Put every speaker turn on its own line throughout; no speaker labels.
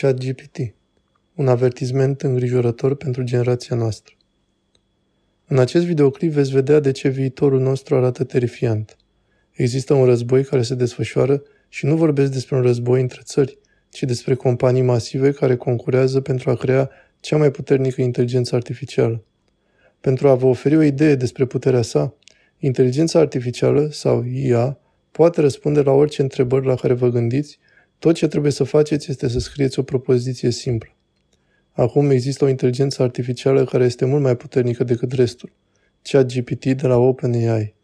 ChatGPT. Un avertisment îngrijorător pentru generația noastră. În acest videoclip veți vedea de ce viitorul nostru arată terifiant. Există un război care se desfășoară și nu vorbesc despre un război între țări, ci despre companii masive care concurează pentru a crea cea mai puternică inteligență artificială. Pentru a vă oferi o idee despre puterea sa, inteligența artificială sau IA poate răspunde la orice întrebări la care vă gândiți tot ce trebuie să faceți este să scrieți o propoziție simplă. Acum există o inteligență artificială care este mult mai puternică decât restul, ChatGPT de la OpenAI.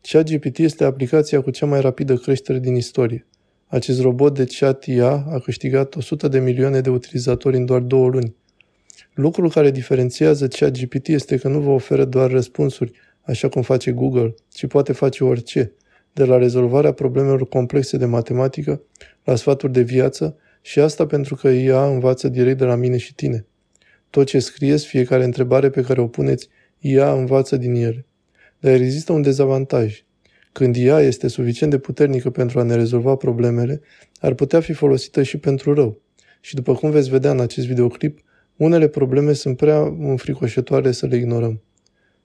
ChatGPT este aplicația cu cea mai rapidă creștere din istorie. Acest robot de chat IA a câștigat 100 de milioane de utilizatori în doar două luni. Lucrul care diferențiază ChatGPT este că nu vă oferă doar răspunsuri, așa cum face Google, ci poate face orice – de la rezolvarea problemelor complexe de matematică la sfaturi de viață și asta pentru că ea învață direct de la mine și tine. Tot ce scrieți, fiecare întrebare pe care o puneți, ea învață din ele. Dar există un dezavantaj. Când ea este suficient de puternică pentru a ne rezolva problemele, ar putea fi folosită și pentru rău. Și după cum veți vedea în acest videoclip, unele probleme sunt prea înfricoșătoare să le ignorăm.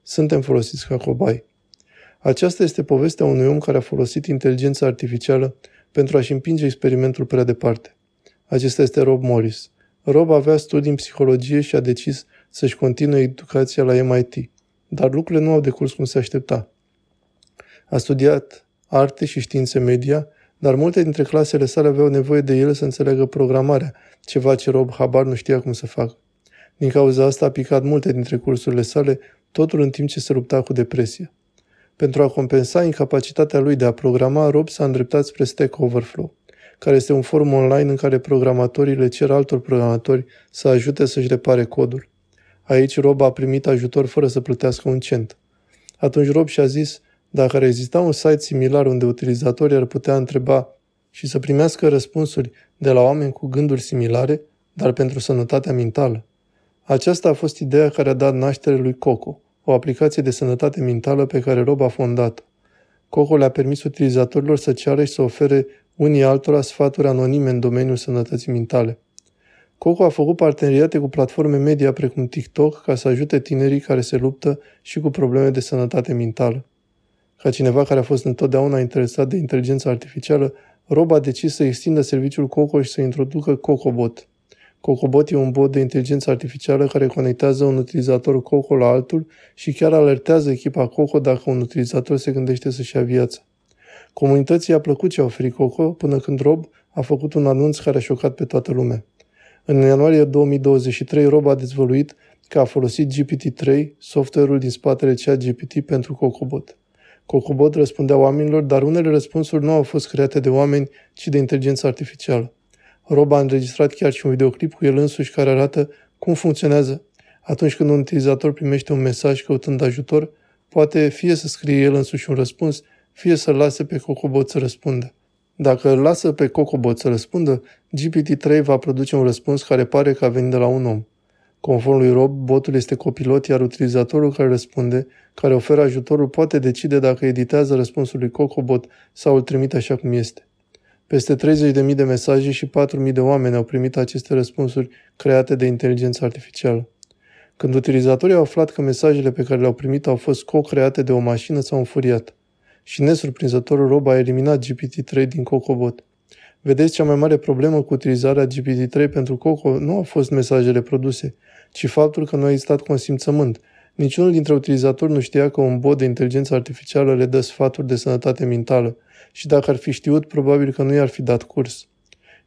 Suntem folosiți ca cobai. Aceasta este povestea unui om care a folosit inteligența artificială pentru a-și împinge experimentul prea departe. Acesta este Rob Morris. Rob avea studii în psihologie și a decis să-și continue educația la MIT, dar lucrurile nu au decurs cum se aștepta. A studiat arte și științe media, dar multe dintre clasele sale aveau nevoie de el să înțeleagă programarea, ceva ce Rob habar nu știa cum să facă. Din cauza asta a picat multe dintre cursurile sale, totul în timp ce se lupta cu depresia. Pentru a compensa incapacitatea lui de a programa, Rob s-a îndreptat spre Stack Overflow, care este un forum online în care programatorii le cer altor programatori să ajute să-și repare codul. Aici Rob a primit ajutor fără să plătească un cent. Atunci Rob și-a zis, dacă ar exista un site similar unde utilizatorii ar putea întreba și să primească răspunsuri de la oameni cu gânduri similare, dar pentru sănătatea mentală. Aceasta a fost ideea care a dat naștere lui Coco, o aplicație de sănătate mentală pe care Rob a fondat. Coco le-a permis utilizatorilor să ceară și să ofere unii altora sfaturi anonime în domeniul sănătății mentale. Coco a făcut parteneriate cu platforme media precum TikTok ca să ajute tinerii care se luptă și cu probleme de sănătate mentală. Ca cineva care a fost întotdeauna interesat de inteligența artificială, Rob a decis să extindă serviciul Coco și să introducă CocoBot – Cocobot e un bot de inteligență artificială care conectează un utilizator Coco la altul și chiar alertează echipa Coco dacă un utilizator se gândește să-și ia viața. Comunității a plăcut ce a oferit Coco până când Rob a făcut un anunț care a șocat pe toată lumea. În ianuarie 2023, Rob a dezvăluit că a folosit GPT-3, software-ul din spatele ChatGPT pentru Cocobot. Cocobot răspundea oamenilor, dar unele răspunsuri nu au fost create de oameni, ci de inteligență artificială. Rob a înregistrat chiar și un videoclip cu el însuși care arată cum funcționează atunci când un utilizator primește un mesaj căutând ajutor, poate fie să scrie el însuși un răspuns, fie să-l lase pe Cocobot să răspundă. Dacă îl lasă pe Cocobot să răspundă, GPT-3 va produce un răspuns care pare că a venit de la un om. Conform lui Rob, botul este copilot, iar utilizatorul care răspunde, care oferă ajutorul, poate decide dacă editează răspunsul lui Cocobot sau îl trimite așa cum este. Peste 30.000 de mesaje și 4.000 de oameni au primit aceste răspunsuri create de inteligență artificială. Când utilizatorii au aflat că mesajele pe care le-au primit au fost co-create de o mașină, s-au înfuriat. Și nesurprinzătorul Rob a eliminat GPT-3 din CocoBot. Vedeți, cea mai mare problemă cu utilizarea GPT-3 pentru Coco nu au fost mesajele produse, ci faptul că nu a existat consimțământ. Niciunul dintre utilizatori nu știa că un bot de inteligență artificială le dă sfaturi de sănătate mentală – și dacă ar fi știut, probabil că nu i-ar fi dat curs.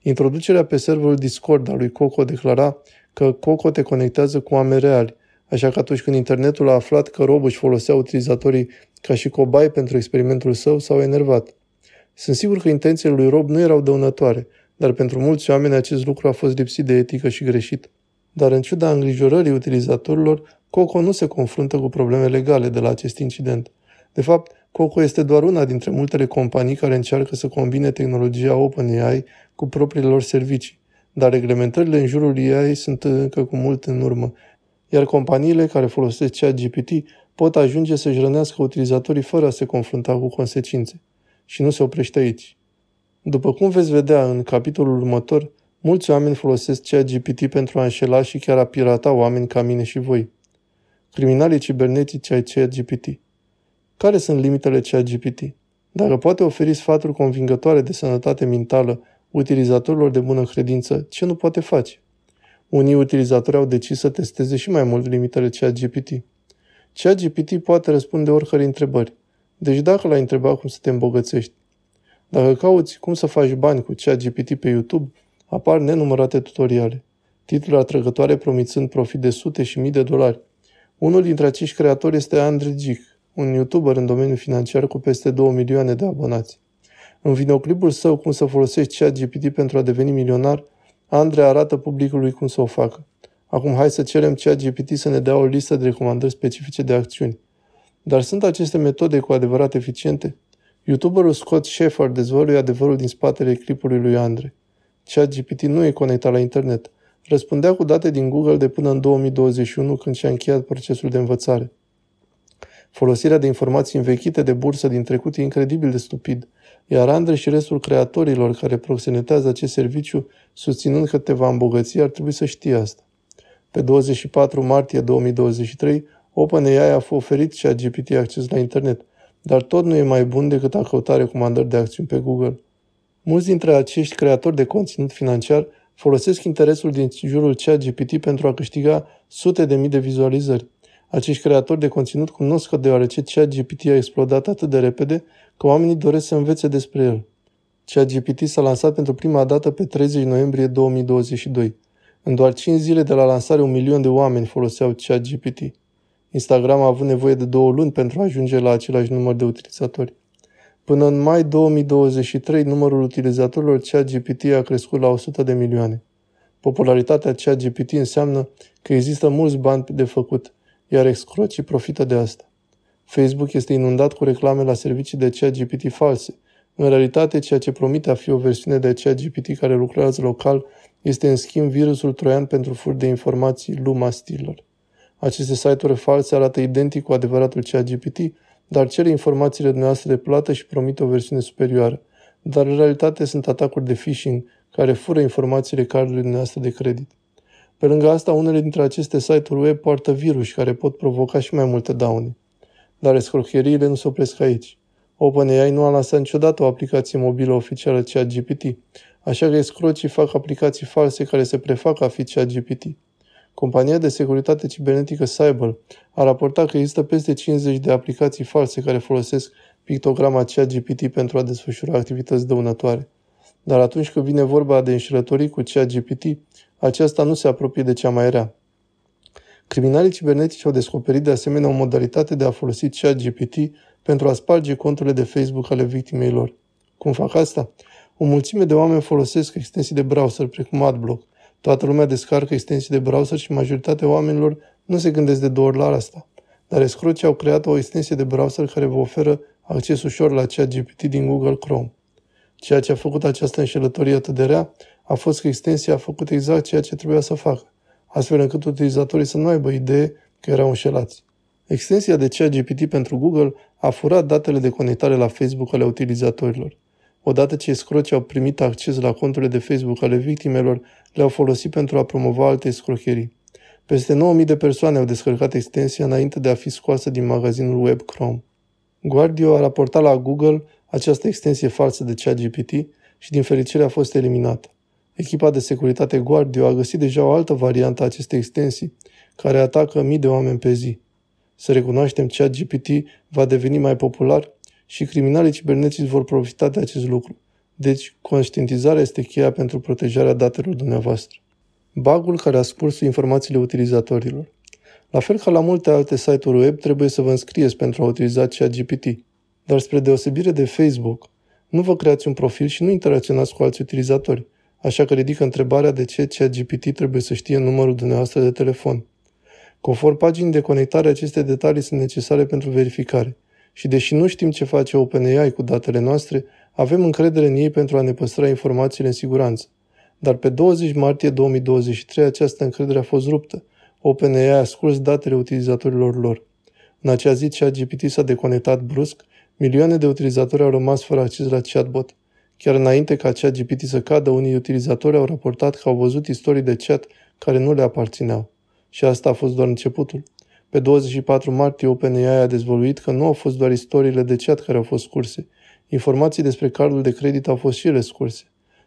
Introducerea pe serverul Discord al lui Coco declara că Coco te conectează cu oameni reali, așa că atunci când internetul a aflat că Rob își folosea utilizatorii ca și cobai pentru experimentul său, s-au enervat. Sunt sigur că intențiile lui Rob nu erau dăunătoare, dar pentru mulți oameni acest lucru a fost lipsit de etică și greșit. Dar în ciuda îngrijorării utilizatorilor, Coco nu se confruntă cu probleme legale de la acest incident. De fapt, Coco este doar una dintre multele companii care încearcă să combine tehnologia OpenAI cu propriile lor servicii, dar reglementările în jurul AI sunt încă cu mult în urmă, iar companiile care folosesc ChatGPT pot ajunge să-și rănească utilizatorii fără a se confrunta cu consecințe. Și nu se oprește aici. După cum veți vedea în capitolul următor, Mulți oameni folosesc ChatGPT pentru a înșela și chiar a pirata oameni ca mine și voi. Criminalii cibernetici ai ChatGPT. Care sunt limitele ChatGPT? Dacă poate oferi sfaturi convingătoare de sănătate mentală utilizatorilor de bună credință, ce nu poate face? Unii utilizatori au decis să testeze și mai mult limitele ChatGPT. ChatGPT poate răspunde oricare întrebări. Deci dacă l-ai întrebat cum să te îmbogățești, dacă cauți cum să faci bani cu ChatGPT pe YouTube, apar nenumărate tutoriale. Titluri atrăgătoare promițând profit de sute și mii de dolari. Unul dintre acești creatori este Andre Gic, un YouTuber în domeniul financiar cu peste 2 milioane de abonați. În videoclipul său Cum să folosești ChatGPT pentru a deveni milionar, Andre arată publicului cum să o facă. Acum hai să cerem ChatGPT să ne dea o listă de recomandări specifice de acțiuni. Dar sunt aceste metode cu adevărat eficiente? YouTuberul Scott Sheffer dezvăluie adevărul din spatele clipului lui Andre. ChatGPT nu e conectat la internet. Răspundea cu date din Google de până în 2021 când și-a încheiat procesul de învățare. Folosirea de informații învechite de bursă din trecut e incredibil de stupid, iar Andre și restul creatorilor care proxenetează acest serviciu, susținând că te va îmbogăți, ar trebui să știe asta. Pe 24 martie 2023, OpenAI a oferit și GPT acces la internet, dar tot nu e mai bun decât a căuta recomandări de acțiuni pe Google. Mulți dintre acești creatori de conținut financiar folosesc interesul din jurul ChatGPT pentru a câștiga sute de mii de vizualizări. Acești creatori de conținut cunosc că deoarece ChatGPT a explodat atât de repede că oamenii doresc să învețe despre el. ChatGPT s-a lansat pentru prima dată pe 30 noiembrie 2022. În doar 5 zile de la lansare, un milion de oameni foloseau ChatGPT. Instagram a avut nevoie de două luni pentru a ajunge la același număr de utilizatori. Până în mai 2023, numărul utilizatorilor ChatGPT a crescut la 100 de milioane. Popularitatea ChatGPT înseamnă că există mulți bani de făcut, iar excrocii profită de asta. Facebook este inundat cu reclame la servicii de ChatGPT false. În realitate, ceea ce promite a fi o versiune de ChatGPT care lucrează local este în schimb virusul troian pentru fur de informații Luma Stealer. Aceste site-uri false arată identic cu adevăratul ChatGPT, dar cere informațiile noastre de plată și promite o versiune superioară. Dar în realitate sunt atacuri de phishing care fură informațiile cardului noastre de credit. Pe lângă asta, unele dintre aceste site-uri web poartă virus care pot provoca și mai multe daune. Dar escrocheriile nu se opresc aici. OpenAI nu a lansat niciodată o aplicație mobilă oficială ChatGPT, așa că escrocii fac aplicații false care se prefac a fi ChatGPT. Compania de securitate cibernetică Cyber a raportat că există peste 50 de aplicații false care folosesc pictograma ChatGPT pentru a desfășura activități dăunătoare. Dar atunci când vine vorba de înșelătorii cu ChatGPT, aceasta nu se apropie de cea mai rea. Criminalii cibernetici au descoperit de asemenea o modalitate de a folosi ChatGPT pentru a sparge conturile de Facebook ale victimei lor. Cum fac asta? O mulțime de oameni folosesc extensii de browser precum AdBlock. Toată lumea descarcă extensii de browser și majoritatea oamenilor nu se gândesc de două ori la asta. Dar escrocii au creat o extensie de browser care vă oferă acces ușor la ChatGPT din Google Chrome. Ceea ce a făcut această înșelătorie atât de rea a fost că extensia a făcut exact ceea ce trebuia să facă, astfel încât utilizatorii să nu aibă idee că erau înșelați. Extensia de ChatGPT pentru Google a furat datele de conectare la Facebook ale utilizatorilor. Odată ce scrocii au primit acces la conturile de Facebook ale victimelor, le-au folosit pentru a promova alte scrocherii. Peste 9000 de persoane au descărcat extensia înainte de a fi scoasă din magazinul web Chrome. Guardio a raportat la Google această extensie falsă de ChatGPT și din fericire a fost eliminată. Echipa de securitate Guardio a găsit deja o altă variantă a acestei extensii, care atacă mii de oameni pe zi. Să recunoaștem, ChatGPT va deveni mai popular și criminalii cibernetici vor profita de acest lucru. Deci, conștientizarea este cheia pentru protejarea datelor dumneavoastră. Bagul care a scurs informațiile utilizatorilor. La fel ca la multe alte site-uri web, trebuie să vă înscrieți pentru a utiliza ChatGPT. Dar spre deosebire de Facebook, nu vă creați un profil și nu interacționați cu alți utilizatori, așa că ridică întrebarea de ce ChatGPT trebuie să știe numărul dumneavoastră de telefon. Conform paginii de conectare, aceste detalii sunt necesare pentru verificare. Și deși nu știm ce face OpenAI cu datele noastre, avem încredere în ei pentru a ne păstra informațiile în siguranță. Dar pe 20 martie 2023 această încredere a fost ruptă. OpenAI a scurs datele utilizatorilor lor. În acea zi, ChatGPT s-a deconectat brusc, milioane de utilizatori au rămas fără acces la chatbot. Chiar înainte ca chat GPT să cadă, unii utilizatori au raportat că au văzut istorii de chat care nu le aparțineau. Și asta a fost doar începutul. Pe 24 martie, OpenAI a dezvăluit că nu au fost doar istoriile de chat care au fost scurse. Informații despre cardul de credit au fost și ele scurse.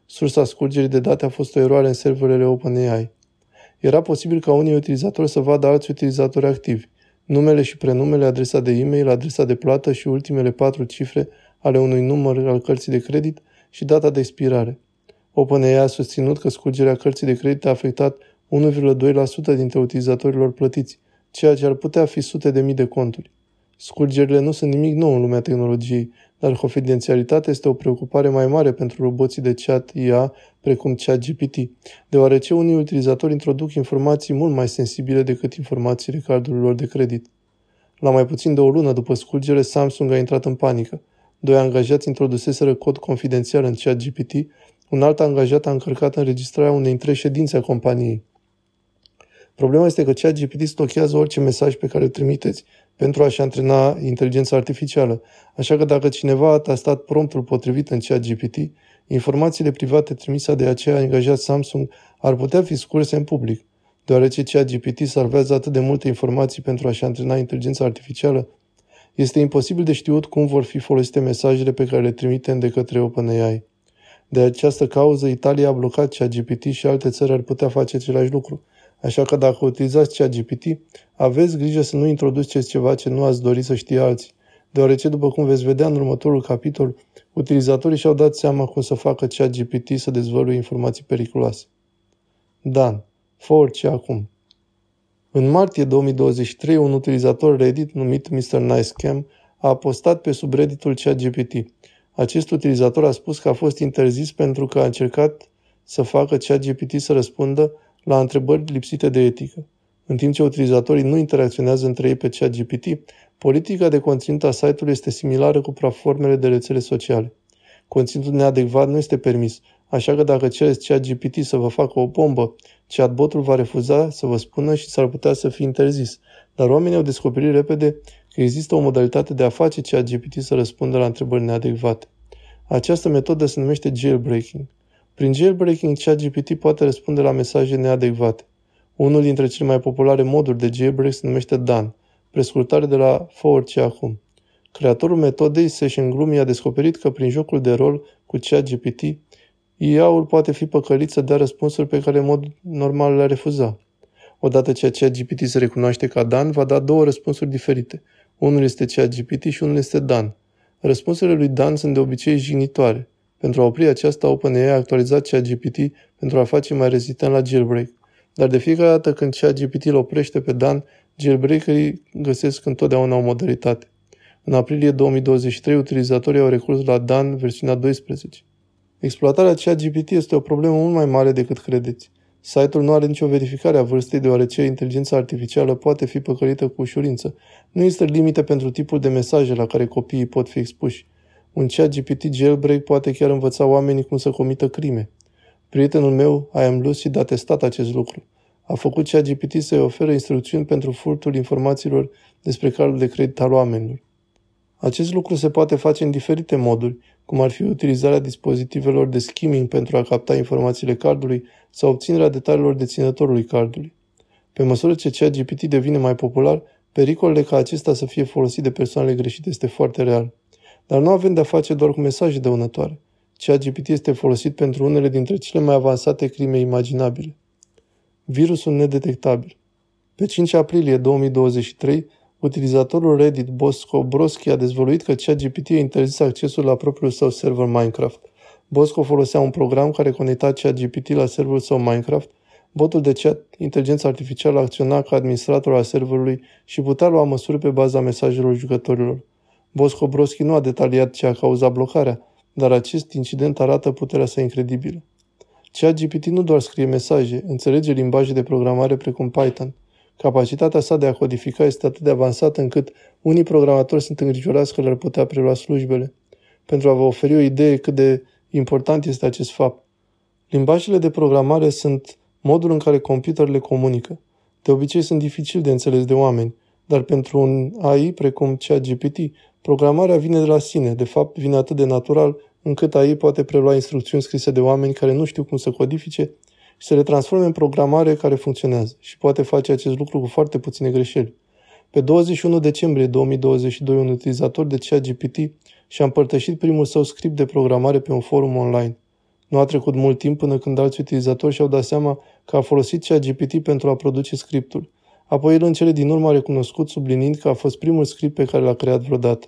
Sursa scurgerii de date a fost o eroare în serverele OpenAI. Era posibil ca unii utilizatori să vadă alți utilizatori activi, numele și prenumele, adresa de e-mail, adresa de plată și ultimele patru cifre ale unui număr al cărții de credit și data de expirare. OpenAI a susținut că scurgerea cărții de credit a afectat 1,2% dintre utilizatorilor plătiți, ceea ce ar putea fi sute de mii de conturi. Scurgerile nu sunt nimic nou în lumea tehnologiei, dar confidențialitatea este o preocupare mai mare pentru roboții de chat IA, precum ChatGPT, deoarece unii utilizatori introduc informații mult mai sensibile decât informațiile cardurilor de credit. La mai puțin de o lună după scurgere, Samsung a intrat în panică. Doi angajați introduseseră cod confidențial în ChatGPT, un alt angajat a încărcat înregistrarea unei între ședințe a companiei. Problema este că ChatGPT stochează orice mesaj pe care îl trimiteți pentru a-și antrena inteligența artificială, așa că dacă cineva a tastat promptul potrivit în ChatGPT, informațiile private trimise de aceea angajat Samsung ar putea fi scurse în public, deoarece ChatGPT salvează atât de multe informații pentru a-și antrena inteligența artificială, este imposibil de știut cum vor fi folosite mesajele pe care le trimitem de către OpenAI. De această cauză, Italia a blocat ChatGPT și alte țări ar putea face același lucru – Așa că dacă utilizați ChatGPT, aveți grijă să nu introduceți ceva ce nu ați dori să știe alții, deoarece, după cum veți vedea în următorul capitol, utilizatorii și-au dat seama cum să facă ChatGPT să dezvăluie informații periculoase. Dan, fă orice acum. În martie 2023, un utilizator Reddit numit Mr. Nicecam a postat pe subredditul ChatGPT. Acest utilizator a spus că a fost interzis pentru că a încercat să facă ChatGPT să răspundă la întrebări lipsite de etică. În timp ce utilizatorii nu interacționează între ei pe ChatGPT, politica de conținut a site-ului este similară cu platformele de rețele sociale. Conținutul neadecvat nu este permis, așa că dacă cereți ChatGPT să vă facă o bombă, chatbotul va refuza să vă spună și s-ar putea să fie interzis. Dar oamenii au descoperit repede că există o modalitate de a face ChatGPT să răspundă la întrebări neadecvate. Această metodă se numește jailbreaking. Prin jailbreaking, ChatGPT poate răspunde la mesaje neadecvate. Unul dintre cele mai populare moduri de jailbreak se numește Dan, prescurtare de la Fă orice acum. Creatorul metodei Session Gloomy a descoperit că prin jocul de rol cu ChatGPT, IA-ul poate fi păcălit să dea răspunsuri pe care în mod normal le-a refuza. Odată ce ChatGPT se recunoaște ca Dan, va da două răspunsuri diferite. Unul este ChatGPT și unul este Dan. Răspunsurile lui Dan sunt de obicei jignitoare. Pentru a opri aceasta, OpenAI a actualizat ChatGPT pentru a face mai rezistent la jailbreak. Dar de fiecare dată când ChatGPT îl oprește pe Dan, jailbreakerii găsesc întotdeauna o modalitate. În aprilie 2023, utilizatorii au recurs la Dan versiunea 12. Exploatarea ChatGPT este o problemă mult mai mare decât credeți. Site-ul nu are nicio verificare a vârstei deoarece inteligența artificială poate fi păcălită cu ușurință. Nu există limite pentru tipul de mesaje la care copiii pot fi expuși. Un chat GPT jailbreak poate chiar învăța oamenii cum să comită crime. Prietenul meu, I am Lucy, a testat acest lucru. A făcut chat GPT să-i ofere instrucțiuni pentru furtul informațiilor despre cardul de credit al oamenilor. Acest lucru se poate face în diferite moduri, cum ar fi utilizarea dispozitivelor de skimming pentru a capta informațiile cardului sau obținerea detaliilor deținătorului cardului. Pe măsură ce ChatGPT devine mai popular, pericolele ca acesta să fie folosit de persoanele greșite este foarte real. Dar nu avem de-a face doar cu mesaje dăunătoare. ChatGPT este folosit pentru unele dintre cele mai avansate crime imaginabile. Virusul nedetectabil. Pe 5 aprilie 2023, utilizatorul Reddit Bosco Broski a dezvăluit că ChatGPT a interzis accesul la propriul său server Minecraft. Bosco folosea un program care conecta ChatGPT la serverul său Minecraft. Botul de chat, inteligența artificială, acționa ca administrator al serverului și putea lua măsuri pe baza mesajelor jucătorilor. Bosco Broschi nu a detaliat ce a cauzat blocarea, dar acest incident arată puterea sa incredibilă. ChatGPT nu doar scrie mesaje, înțelege limbaje de programare precum Python. Capacitatea sa de a codifica este atât de avansată încât unii programatori sunt îngrijorați că le-ar putea prelua slujbele. Pentru a vă oferi o idee cât de important este acest fapt. Limbajele de programare sunt modul în care computerele comunică. De obicei sunt dificil de înțeles de oameni, dar pentru un AI precum ChatGPT, Programarea vine de la sine, de fapt vine atât de natural încât AI poate prelua instrucțiuni scrise de oameni care nu știu cum să codifice și să le transforme în programare care funcționează și poate face acest lucru cu foarte puține greșeli. Pe 21 decembrie 2022, un utilizator de ChatGPT și-a împărtășit primul său script de programare pe un forum online. Nu a trecut mult timp până când alți utilizatori și-au dat seama că a folosit ChatGPT pentru a produce scriptul. Apoi el în cele din urmă a recunoscut sublinind că a fost primul script pe care l-a creat vreodată.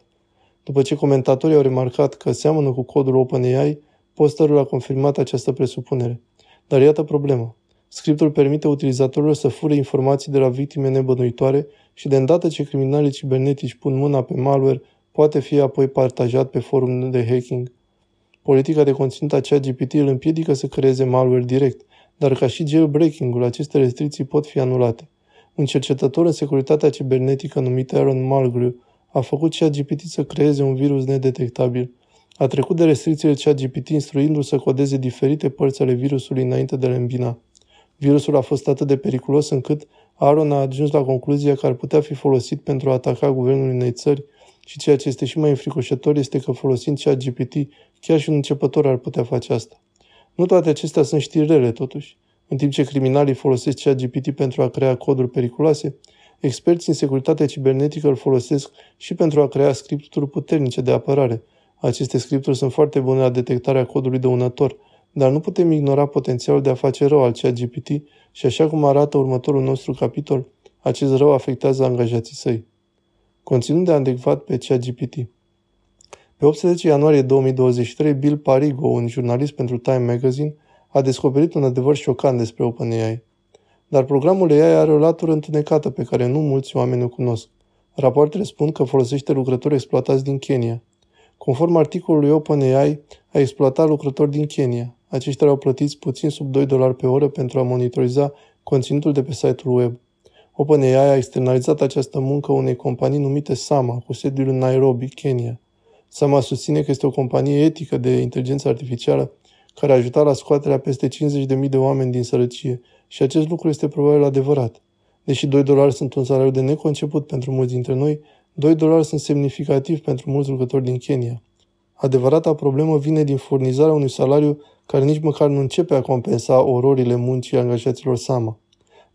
După ce comentatorii au remarcat că seamănă cu codul OpenAI, posterul a confirmat această presupunere. Dar iată problema. Scriptul permite utilizatorilor să fure informații de la victime nebănuitoare și de îndată ce criminalii cibernetici pun mâna pe malware, poate fi apoi partajat pe forum de hacking. Politica de conținut a ChatGPT îl împiedică să creeze malware direct, dar ca și jailbreaking-ul, aceste restricții pot fi anulate. Un cercetător în securitatea cibernetică numit Aaron Malgrew a făcut ChatGPT să creeze un virus nedetectabil. A trecut de restricțiile ChatGPT instruindu-l să codeze diferite părți ale virusului înainte de a le îmbina. Virusul a fost atât de periculos încât Aaron a ajuns la concluzia că ar putea fi folosit pentru a ataca guvernul unei țări și ceea ce este și mai înfricoșător este că folosind ChatGPT, chiar și un începător ar putea face asta. Nu toate acestea sunt știri rele, totuși. În timp ce criminalii folosesc ChatGPT pentru a crea coduri periculoase, experții în securitate cibernetică îl folosesc și pentru a crea scripturi puternice de apărare. Aceste scripturi sunt foarte bune la detectarea codului dăunător, dar nu putem ignora potențialul de a face rău al ChatGPT și așa cum arată următorul nostru capitol, acest rău afectează angajații săi. Conținut de adecvat pe ChatGPT. Pe 18 ianuarie 2023, Bill Parigo, un jurnalist pentru Time Magazine, a descoperit un adevăr șocant despre OpenAI. Dar programul AI are o latură întunecată pe care nu mulți oameni o cunosc. Rapoartele spun că folosește lucrători exploatați din Kenya. Conform articolului OpenAI, a exploatat lucrători din Kenya. Aceștia au plătit puțin sub 2 dolari pe oră pentru a monitoriza conținutul de pe site-ul web. OpenAI a externalizat această muncă unei companii numite Sama, cu sediul în Nairobi, Kenya. Sama susține că este o companie etică de inteligență artificială care a ajutat la scoaterea peste 50.000 de oameni din sărăcie și acest lucru este probabil adevărat. Deși 2 dolari sunt un salariu de neconceput pentru mulți dintre noi, 2 dolari sunt semnificativ pentru mulți lucrători din Kenya. Adevărata problemă vine din furnizarea unui salariu care nici măcar nu începe a compensa ororile muncii angajaților Sama.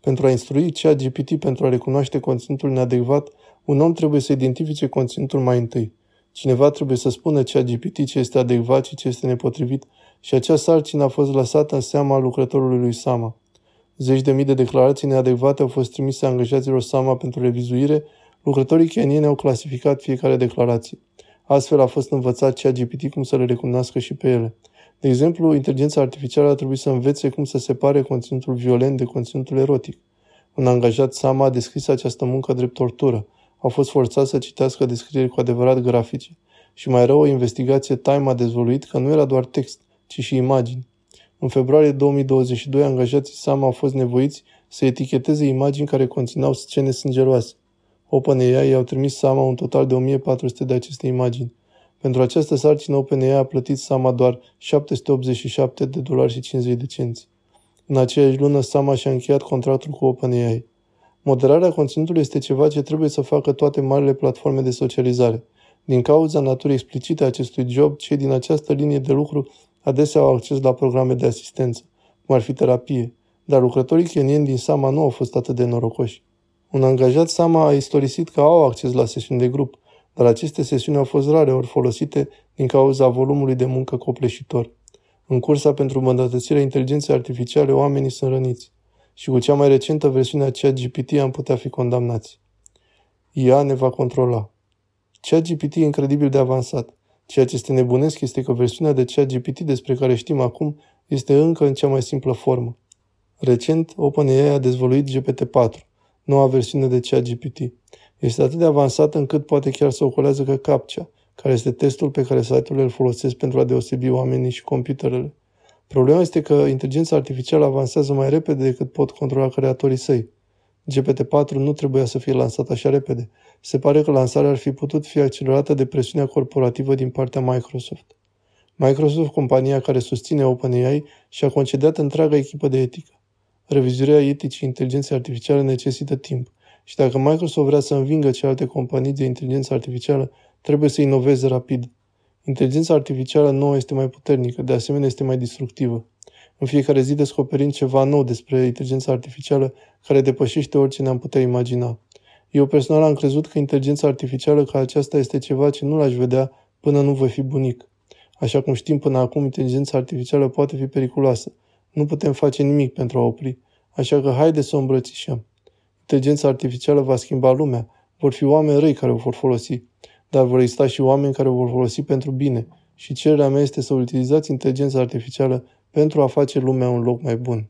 Pentru a instrui GPT pentru a recunoaște conținutul neadecvat, un om trebuie să identifice conținutul mai întâi. Cineva trebuie să spună GPT ce este adecvat și ce este nepotrivit și acea sarcină a fost lăsată în seama lucrătorului lui Sama. Zeci de mii de declarații neadecvate au fost trimise angajaților Sama pentru revizuire, lucrătorii kenieni au clasificat fiecare declarație. Astfel a fost învățat GPT cum să le recunoască și pe ele. De exemplu, inteligența artificială a trebuit să învețe cum să separe conținutul violent de conținutul erotic. Un angajat Sama a descris această muncă drept tortură. A fost forțat să citească descrieri cu adevărat grafice. Și mai rău, o investigație Time a dezvoluit că nu era doar text, ci și imagini. În februarie 2022, angajații Sama au fost nevoiți să eticheteze imagini care conțineau scene sângeroase. OpenAI i-au trimis Sama un total de 1400 de aceste imagini. Pentru această sarcină, OpenAI a plătit Sama doar 787 de dolari și 50 de cenți. În aceeași lună, Sama și-a încheiat contractul cu OpenAI. Moderarea conținutului este ceva ce trebuie să facă toate marile platforme de socializare. Din cauza naturii explicite a acestui job, cei din această linie de lucru adesea au acces la programe de asistență, cum ar fi terapie, dar lucrătorii kenieni din Sama nu au fost atât de norocoși. Un angajat Sama a istorisit că au acces la sesiuni de grup, dar aceste sesiuni au fost rare ori folosite din cauza volumului de muncă copleșitor. În cursa pentru îmbunătățirea inteligenței artificiale, oamenii sunt răniți. Și cu cea mai recentă versiune a ChatGPT am putea fi condamnați. IA ne va controla. ChatGPT e incredibil de avansat. Ceea ce este nebunesc este că versiunea de ChatGPT despre care știm acum este încă în cea mai simplă formă. Recent, OpenAI a dezvoluit GPT-4, noua versiune de ChatGPT. Este atât de avansată încât poate chiar să ocolează că CAPTCHA, care este testul pe care site-urile îl folosesc pentru a deosebi oamenii și computerele. Problema este că inteligența artificială avansează mai repede decât pot controla creatorii săi. GPT-4 nu trebuia să fie lansat așa repede. Se pare că lansarea ar fi putut fi accelerată de presiunea corporativă din partea Microsoft. Microsoft, compania care susține OpenAI, și-a concediat întreaga echipă de etică. Revizuirea eticii inteligenței artificiale necesită timp și dacă Microsoft vrea să învingă celelalte companii de inteligență artificială, trebuie să inoveze rapid. Inteligența artificială nouă este mai puternică, de asemenea este mai destructivă. În fiecare zi descoperim ceva nou despre inteligența artificială care depășește orice ne-am putea imagina. Eu personal am crezut că inteligența artificială ca aceasta este ceva ce nu l-aș vedea până nu voi fi bunic. Așa cum știm până acum, inteligența artificială poate fi periculoasă. Nu putem face nimic pentru a opri. Așa că haide să o îmbrățișăm. Inteligența artificială va schimba lumea. Vor fi oameni răi care o vor folosi. Dar vor exista și oameni care o vor folosi pentru bine. Și cererea mea este să utilizați inteligența artificială pentru a face lumea un loc mai bun.